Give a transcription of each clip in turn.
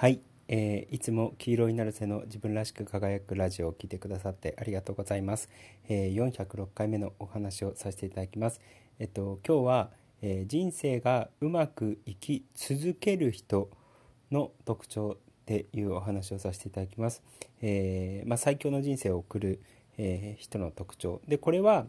はい、えー、いつも黄色いナルセの自分らしく輝くラジオを聴いてくださってありがとうございます。えー、406回目のお話をさせていただきます。えっと今日は、えー、人生がうまくいき続ける人の特徴っていうお話をさせていただきます。えー、まあ、最強の人生を送る、え人の特徴でこれは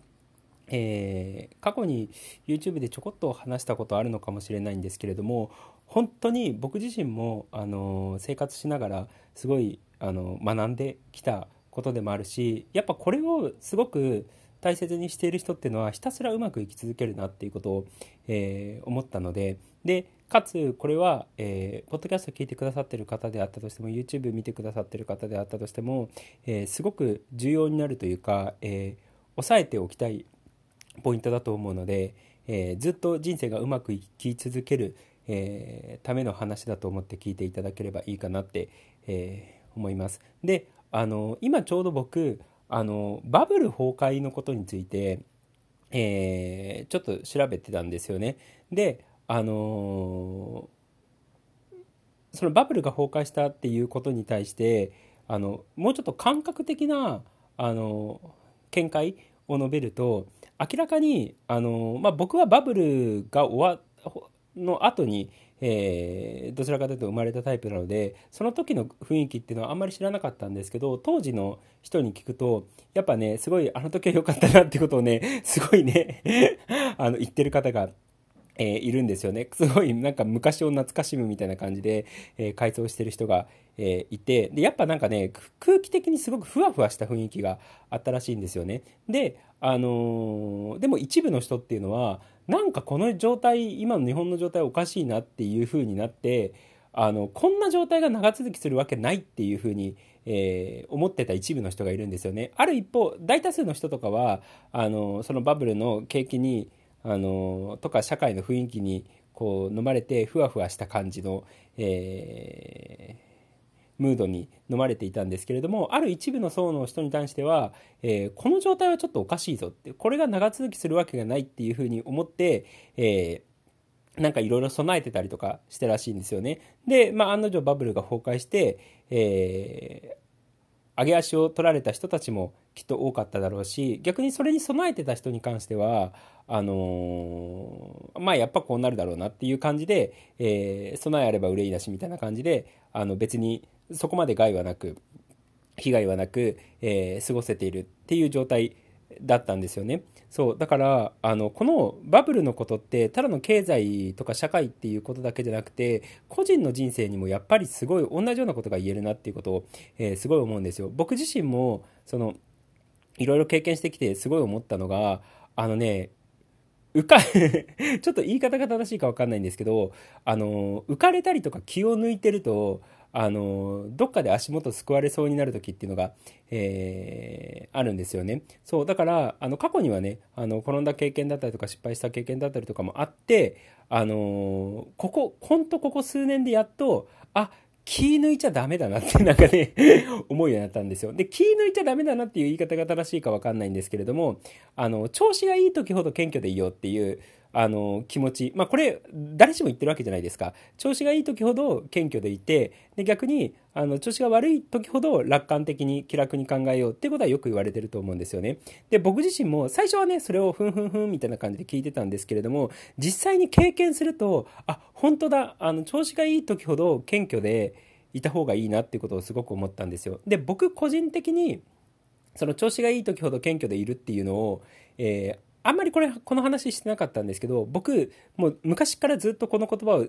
えー、過去に YouTube でちょこっと話したことあるのかもしれないんですけれども本当に僕自身も、あの生活しながらすごい、あの学んできたことでもあるしやっぱこれをすごく大切にしている人っていうのはひたすらうまくいき続けるなっていうことを、えー、思ったのででかつこれは、えー、ポッドキャスト聞いてくださってる方であったとしても YouTube 見てくださってる方であったとしても、えー、すごく重要になるというか、え押さえておきたいポイントだと思うので、えずっと人生がうまくいき続けるえー、ための話だと思って聞いていただければいいかなって、えー、思います。であの今ちょうど僕あのバブル崩壊のことについて、えー、ちょっと調べてたんですよね。であのそのバブルが崩壊したっていうことに対してあのもうちょっと感覚的なあの見解を述べると明らかにあの、まあ、僕はバブルが終わの後に、えー、どちらかというと生まれたタイプなのでその時の雰囲気っていうのはあんまり知らなかったんですけど当時の人に聞くとやっぱねすごいあの時は良かったなってことをねすごいね あの言ってる方がえー、いるんですよね。すごいなんか昔を懐かしむみたいな感じで、えー、改装してる人が、えー、いて、で、やっぱなんかね、空気的にすごくふわふわした雰囲気があったらしいんですよね。で、あのでも一部の人っていうのは、なんかこの状態今の日本の状態おかしいなっていう風になってあのこんな状態が長続きするわけないっていう風に、えー、思ってた一部の人がいるんですよね。ある一方大多数の人とかはあのそのバブルの景気にあのとか社会の雰囲気にこう飲まれてふわふわした感じの、えムードに飲まれていたんですけれどもある一部の層の人に対しては、えー、この状態はちょっとおかしいぞってこれが長続きするわけがないっていうふうに思って、えー、なんかいろいろ備えてたりとかしてらしいんですよね。で、まあ、案の定バブルが崩壊して、えー、上げ足を取られた人たちもきっと多かっただろうし逆にそれに備えてた人に関してはあのー、まあやっぱこうなるだろうなっていう感じで、えー、備えあれば憂いなしみたいな感じであの別にそこまで害はなく被害はなく、えー、過ごせているっていう状態だったんですよね。そうだからあのこのバブルのことってただの経済とか社会っていうことだけじゃなくて個人の人生にもやっぱりすごい同じようなことが言えるなっていうことを、えー、すごい思うんですよ。僕自身もそのいろいろ経験してきてすごい思ったのがあのね浮か ちょっと言い方が正しいか分かんないんですけどあの浮かれたりとか気を抜いてるとあのどっかで足元救われそうになる時っていうのが、えー、あるんですよね。そうだからあの過去にはねあの転んだ経験だったりとか失敗した経験だったりとかもあってあのここ本当ここ数年でやっとあ気抜いちゃダメだなってなんかね 思うようになったんですよ。で、気抜いちゃダメだなっていう言い方が正しいかわかんないんですけれども、あの、調子がいい時ほど謙虚でいいよっていう、あの、気持ち。まあ、これ、誰しも言ってるわけじゃないですか。調子がいい時ほど謙虚でいて、で、逆に、あの、調子が悪い時ほど楽観的に気楽に考えようってことはよく言われてると思うんですよね。で、僕自身も最初はね、それをふんふんふんみたいな感じで聞いてたんですけれども、実際に経験すると、あ、本当だ、あの、調子がいい時ほど謙虚でいた方がいいなっていうことをすごく思ったんですよ。で、僕個人的に、その調子がいい時ほど謙虚でいるっていうのを、えーあんまりこれ、この話してなかったんですけど、僕、もう昔からずっとこの言葉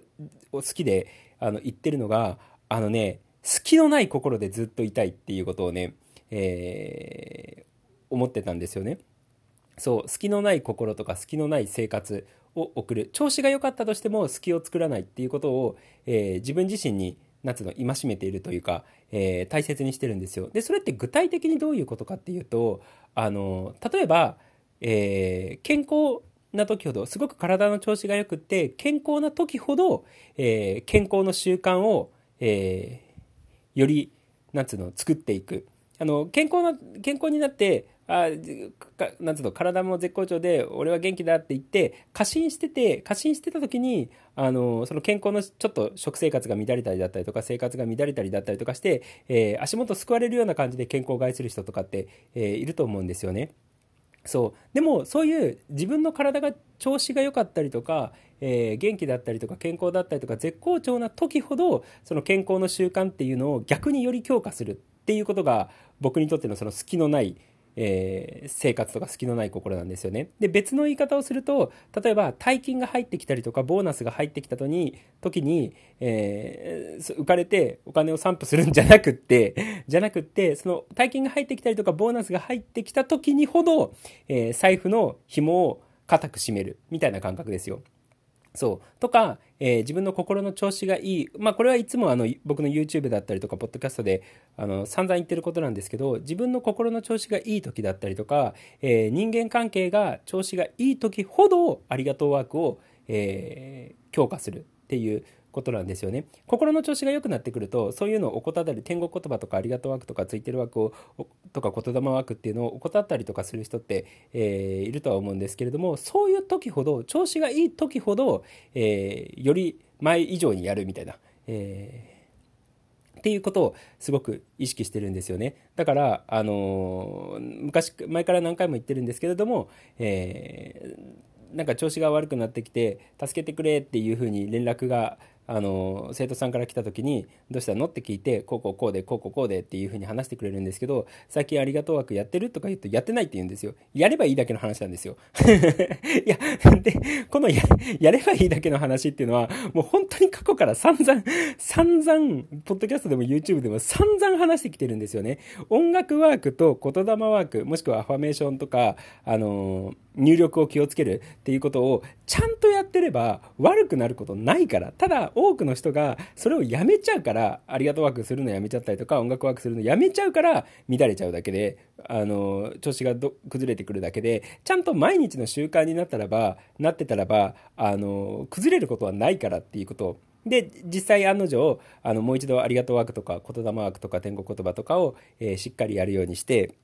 を好きであの言ってるのが、あのね、隙のない心でずっといたいっていうことをね、えー、思ってたんですよね。そう、隙のない心とか隙のない生活を送る。調子が良かったとしても隙を作らないっていうことを、えー、自分自身に夏の戒めているというか、えー、大切にしてるんですよ。で、それって具体的にどういうことかっていうと、あの、例えば、えー、健康な時ほど、すごく体の調子が良くって、健康な時ほど、えー、健康の習慣を、えー、より、なんつうの、作っていく。あの、健康な、健康になって、あなんつうの体も絶好調で俺は元気だって言って過信してて過信してた時にあのその健康のちょっと食生活が乱れたりだったりとか生活が乱れたりだったりとかして、えー、足元すくわれるような感じで健康を害する人とかって、えー、いると思うんですよね。そう。でもそういう自分の体が調子が良かったりとか、えー、元気だったりとか健康だったりとか絶好調な時ほどその健康の習慣っていうのを逆により強化するっていうことが僕にとってのその隙のないえー、生活とか隙のない心なんですよね。で、別の言い方をすると、例えば大金が入ってきたりとか、ボーナスが入ってきた時に、時に、えー、浮かれてお金を散布するんじゃなくって、じゃなくって、その大金が入ってきたりとか、ボーナスが入ってきた時にほど、えー、財布の紐を固く締める、みたいな感覚ですよ。そう。とか、えー、自分の心の調子がいい。まあ、これはいつもあの、僕の YouTube だったりとか、ポッドキャストで、あの、散々言ってることなんですけど、自分の心の調子がいい時だったりとか、えー、人間関係が調子がいい時ほど、ありがとうワークを、えー、強化するっていうことなんですよね。心の調子が良くなってくると、そういうのを怠ったり、天国言葉とかありがとうワークとかついてるワークを、とか言霊ワークっていうのを怠ったりとかする人って、えー、いるとは思うんですけれども、そういう時ほど、調子がいい時ほど、えー、より前以上にやるみたいな。えーっていうことをすごく意識してるんですよね。だから、あのー、昔、前から何回も言ってるんですけれども、えー、なんか調子が悪くなってきて、助けてくれっていうふうに連絡があの生徒さんから来た時に「どうしたの?」って聞いて「こうこうこうでこうこうこうで」っていうふうに話してくれるんですけど「最近ありがとう枠やってる?」とか言うと「やってない」って言うんですよやればいいだけの話なんですよ いやでこのやればいいだけの話っていうのはもう本当に過去から散々散々ポッドキャストでも YouTube でも散々話してきてるんですよね音楽ワークと言霊ワークもしくはアファメーションとかあの入力を気をつけるっていうことをちゃんとってれば悪くなることないからただ多くの人がそれをやめちゃうからありがとうワークするのやめちゃったりとか音楽ワークするのやめちゃうから乱れちゃうだけであの調子が崩れてくるだけでちゃんと毎日の習慣になったらばなってたらばあの崩れることはないからっていうこと。で実際案の定あのもう一度ありがとうワークとか言霊ワークとか天国言葉とかを、えー、しっかりやるようにして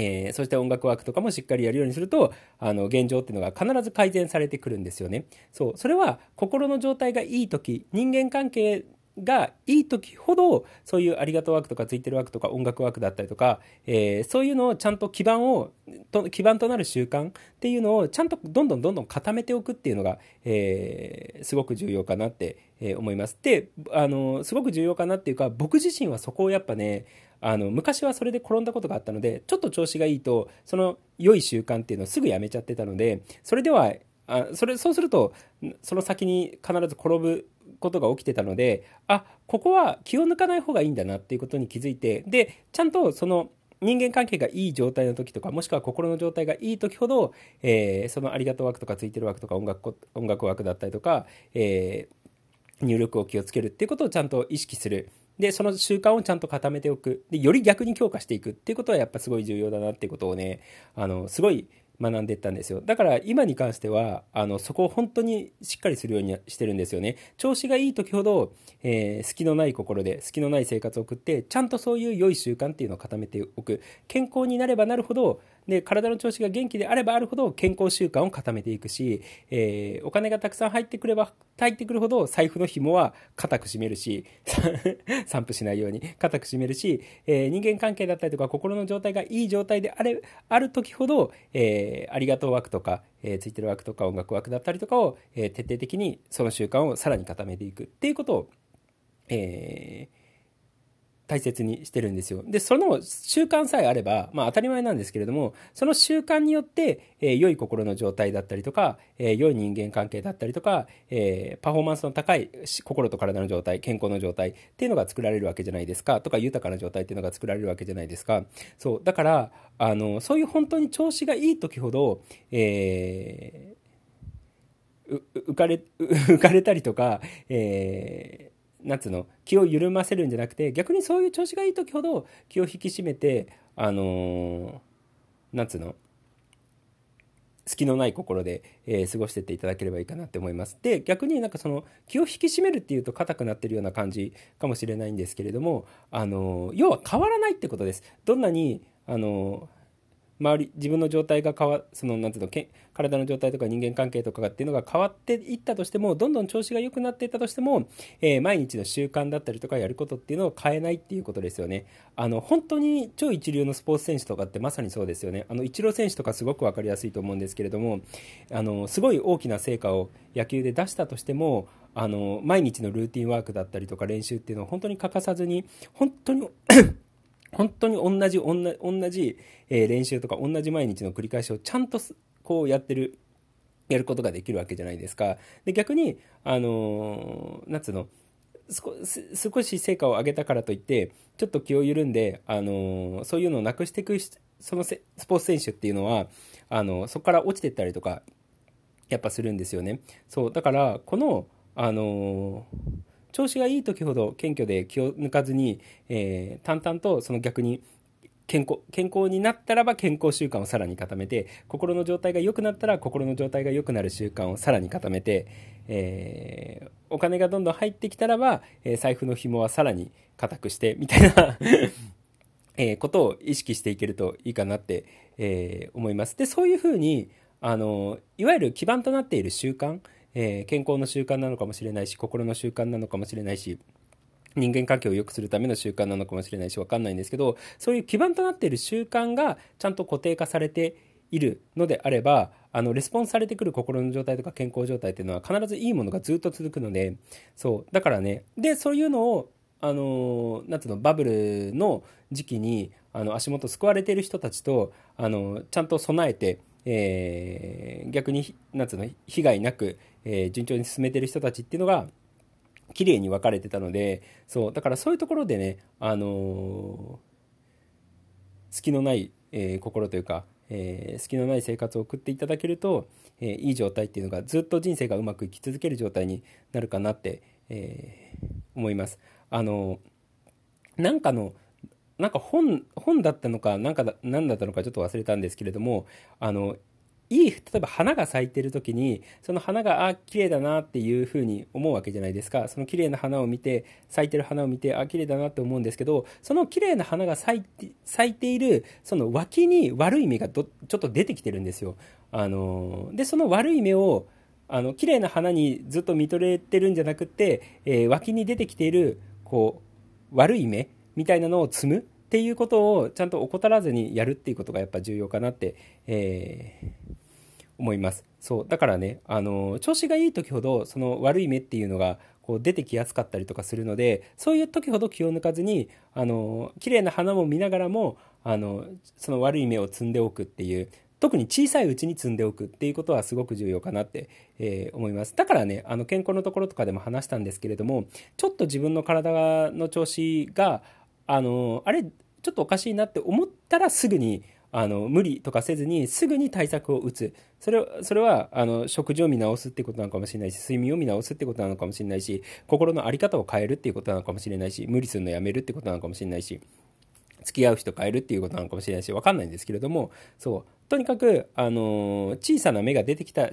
えー、そして音楽ワークとかもしっかりやるようにすると、あの、現状っていうのが必ず改善されてくるんですよね。そう。それは心の状態がいい時、人間関係がいい時ほど、そういうありがとうワークとかついてるワークとか音楽ワークだったりとか、えー、そういうのをちゃんと基盤を、と基盤となる習慣っていうのをちゃんとどんどんどんどん固めておくっていうのが、えー、すごく重要かなって、えー、思います。で、あの、すごく重要かなっていうか、僕自身はそこをやっぱね、あの昔はそれで転んだことがあったのでちょっと調子がいいとその良い習慣っていうのをすぐやめちゃってたのでそれではあそれそうするとその先に必ず転ぶことが起きてたのであここは気を抜かない方がいいんだなっていうことに気づいてでちゃんとその人間関係がいい状態の時とかもしくは心の状態がいい時ほど、えー、そのありがとう枠とかついてる枠とか音楽音楽枠だったりとか、えー、入力を気をつけるっていうことをちゃんと意識するで、その習慣をちゃんと固めておく。で、より逆に強化していくっていうことはやっぱすごい重要だなっていうことをね、あの、すごい学んでいったんですよ。だから今に関しては、あの、そこを本当にしっかりするようにしてるんですよね。調子がいい時ほど、えー、隙のない心で、隙のない生活を送って、ちゃんとそういう良い習慣っていうのを固めておく。健康になればなるほど、で、体の調子が元気であればあるほど健康習慣を固めていくし、えー、お金がたくさん入ってくれば、入ってくるほど財布の紐は固く締めるし、散布しないように固く締めるし、えー、人間関係だったりとか心の状態がいい状態であれ、ある時ほど、えー、ありがとう枠とか、えー、ついてる枠とか音楽枠だったりとかを、えー、徹底的にその習慣をさらに固めていくっていうことを、えー、大切にしてるんですよ。で、その習慣さえあれば、まあ当たり前なんですけれども、その習慣によって、えー、良い心の状態だったりとか、えー、良い人間関係だったりとか、えー、パフォーマンスの高い心と体の状態、健康の状態っていうのが作られるわけじゃないですか、とか豊かな状態っていうのが作られるわけじゃないですか。そう、だから、あの、そういう本当に調子がいい時ほど、えー、浮かれ、浮かれたりとか、えー、なんつうの気を緩ませるんじゃなくて逆にそういう調子がいい時ほど気を引き締めてあのー、なんつうの隙のない心で、えー、過ごしてっていただければいいかなって思います。で逆になんかその気を引き締めるっていうと硬くなってるような感じかもしれないんですけれどもあの要は変わらないってことです。どんなにあの周り自分の状態が変わそのなんていうのけ体の状態とか人間関係とかっていうのが変わっていったとしてもどんどん調子が良くなっていったとしても、えー、毎日の習慣だったりとかやることっていうのを変えないっていうことですよね。あの本当に超一流のスポーツ選手とかってまさにそうですよね。あのイチロー選手とかすごく分かりやすいと思うんですけれどもあのすごい大きな成果を野球で出したとしてもあの毎日のルーティンワークだったりとか練習っていうのを本当に欠かさずに本当に本当に同じ同じ、えー、練習とか同じ毎日の繰り返しをちゃんとこうやってるやることができるわけじゃないですか。で逆にあのー、なんつうの少し成果を上げたからといってちょっと気を緩んで、あのー、そういうのをなくしていくそのスポーツ選手っていうのはあのそこから落ちていったりとかやっぱするんですよね。そうだからこの、あのー調子がいい時ほど謙虚で気を抜かずに、えー、淡々とその逆に健康健康になったらば健康習慣をさらに固めて心の状態が良くなったら心の状態が良くなる習慣をさらに固めて、えー、お金がどんどん入ってきたらば、えー、財布の紐はさらに固くしてみたいな えことを意識していけるといいかなって、えー、思います。でそういうふうにあのいわゆる基盤となっている習慣えー、健康の習慣なのかもしれないし心の習慣なのかもしれないし人間関係を良くするための習慣なのかもしれないし分かんないんですけどそういう基盤となっている習慣がちゃんと固定化されているのであればあのレスポンスされてくる心の状態とか健康状態っていうのは必ずいいものがずっと続くのでそうだからねでそういうのをあのなんていうのバブルの時期にあの足元救われている人たちとあのちゃんと備えてえー、逆になんつうの被害なく、えー、順調に進めてる人たちっていうのが綺麗に分かれてたのでそうだからそういうところでね、あのー、隙のない、えー、心というか、えー、隙のない生活を送っていただけると、えー、いい状態っていうのがずっと人生がうまくいき続ける状態になるかなって、えー、思います。あのなんかのなんか本本だったのか何かだ何だったのかちょっと忘れたんですけれどもあのいい例えば花が咲いてる時にその花があ綺麗だなっていうふうに思うわけじゃないですか。その綺麗な花を見て咲いてる花を見てあ綺麗だなって思うんですけどその綺麗な花が咲いて咲いているその脇に悪い芽がちょっと出てきてるんですよ。あのでその悪い芽をあの綺麗な花にずっと見とれてるんじゃなくて、えー、脇に出てきているこう悪い芽みたいなのを積むっていうことをちゃんと怠らずにやるっていうことがやっぱ重要かなって、えー、思います。そうだからねあの調子がいい時ほどその悪い目っていうのがこう出てきやすかったりとかするのでそういう時ほど気を抜かずにあの綺麗な花も見ながらもあのその悪い目を積んでおくっていう特に小さいうちに積んでおくっていうことはすごく重要かなって、えー、思います。だからね、あの健康のところとかでも話したんですけれども、ちょっと自分の体の調子が、あの、あれ、ちょっとおかしいなって思ったらすぐに、あの無理とかせずにすぐに対策を打つ。それそれはあの食事を見直すってことなのかもしれないし睡眠を見直すってことなのかもしれないし心の在り方を変えるっていうことなのかもしれないし無理するのやめるってことなのかもしれないし付き合う人変えるっていうことなのかもしれないし分かんないんですけれどもそうとにかく、あの小さな芽が出てきた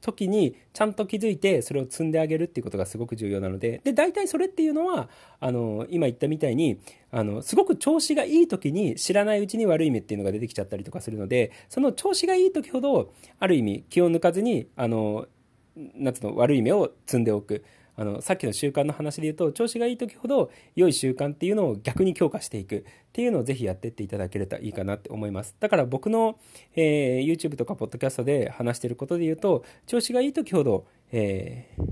時にちゃんと気づいてそれを摘んであげるっていうことがすごく重要なのでで大体それっていうのはあの今言ったみたいにあのすごく調子がいい時に知らないうちに悪い芽っていうのが出てきちゃったりとかするのでその調子がいい時ほどある意味気を抜かずにあの夏の悪い芽を摘んでおく。あのさっきの習慣の話で言うと調子がいい時ほど良い習慣っていうのを逆に強化していくっていうのをぜひやってっていただければいいかなって思います。だから僕の、えー、YouTube とか Podcast で話してることで言うと調子がいい時ほど、えー、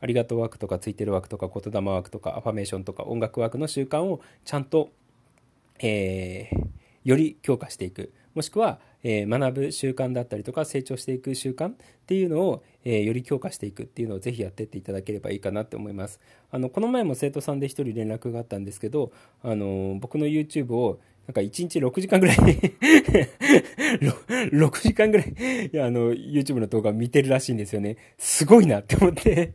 ありがとうワークとかついてるワークとか言霊ワークとかアファメーションとか音楽ワークの習慣をちゃんと、えー、より強化していく。もしくは、えー、学ぶ習慣だったりとか成長していく習慣っていうのを、えー、より強化していくっていうのをぜひやっていっていただければいいかなって思いますあのこの前も生徒さんで1人連絡があったんですけどあの僕の YouTube をなんか1日6時間ぐらい 6時間ぐらいいや、あの、YouTube の動画見てるらしいんですよね。すごいなって思って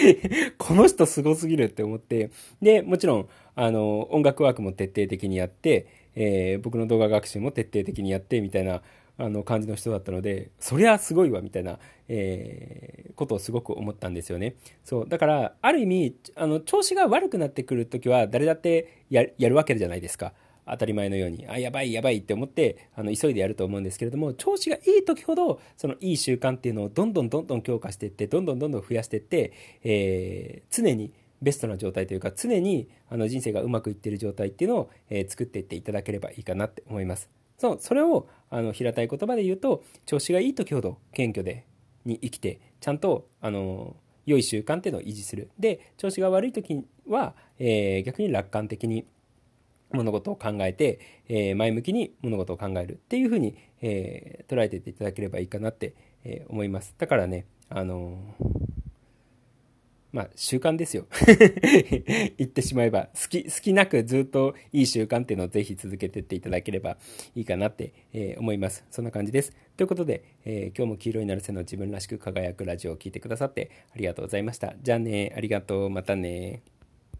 この人すごすぎるって思って。で、もちろん、あの、音楽ワークも徹底的にやって、えー、僕の動画学習も徹底的にやってみたいなあの感じの人だったのでそりゃすごいわみたいな、えー、ことをすごく思ったんですよね。そうだからある意味あの調子が悪くなってくる時は誰だってやるわけじゃないですか。当たり前のように、あ、やばいやばいって思って、あの、急いでやると思うんですけれども、調子がいい時ほど、そのいい習慣っていうのをどんどんどんどん強化していって、どんどんどんどん増やしていって、えー、常にベストな状態というか、常にあの人生がうまくいっている状態っていうのを、えー、作っていっていただければいいかなって思います。そう、それを、あの、平たい言葉で言うと、調子がいい時ほど謙虚で、に生きて、ちゃんと、あの、良い習慣っていうのを維持する。で、調子が悪い時は、えー、逆に楽観的に物事を考えて、えー、前向きに物事を考えるっていうふうに、えー、捉えていっていただければいいかなって、え思います。だからね、あのまあ、習慣ですよ。言ってしまえば、好き、好きなくずっといい習慣っていうのをぜひ続けていっていただければいいかなって、えー、思います。そんな感じです。ということで、えー、今日も黄色になる背の自分らしく輝くラジオを聴いてくださってありがとうございました。じゃあね、ありがとう、またね。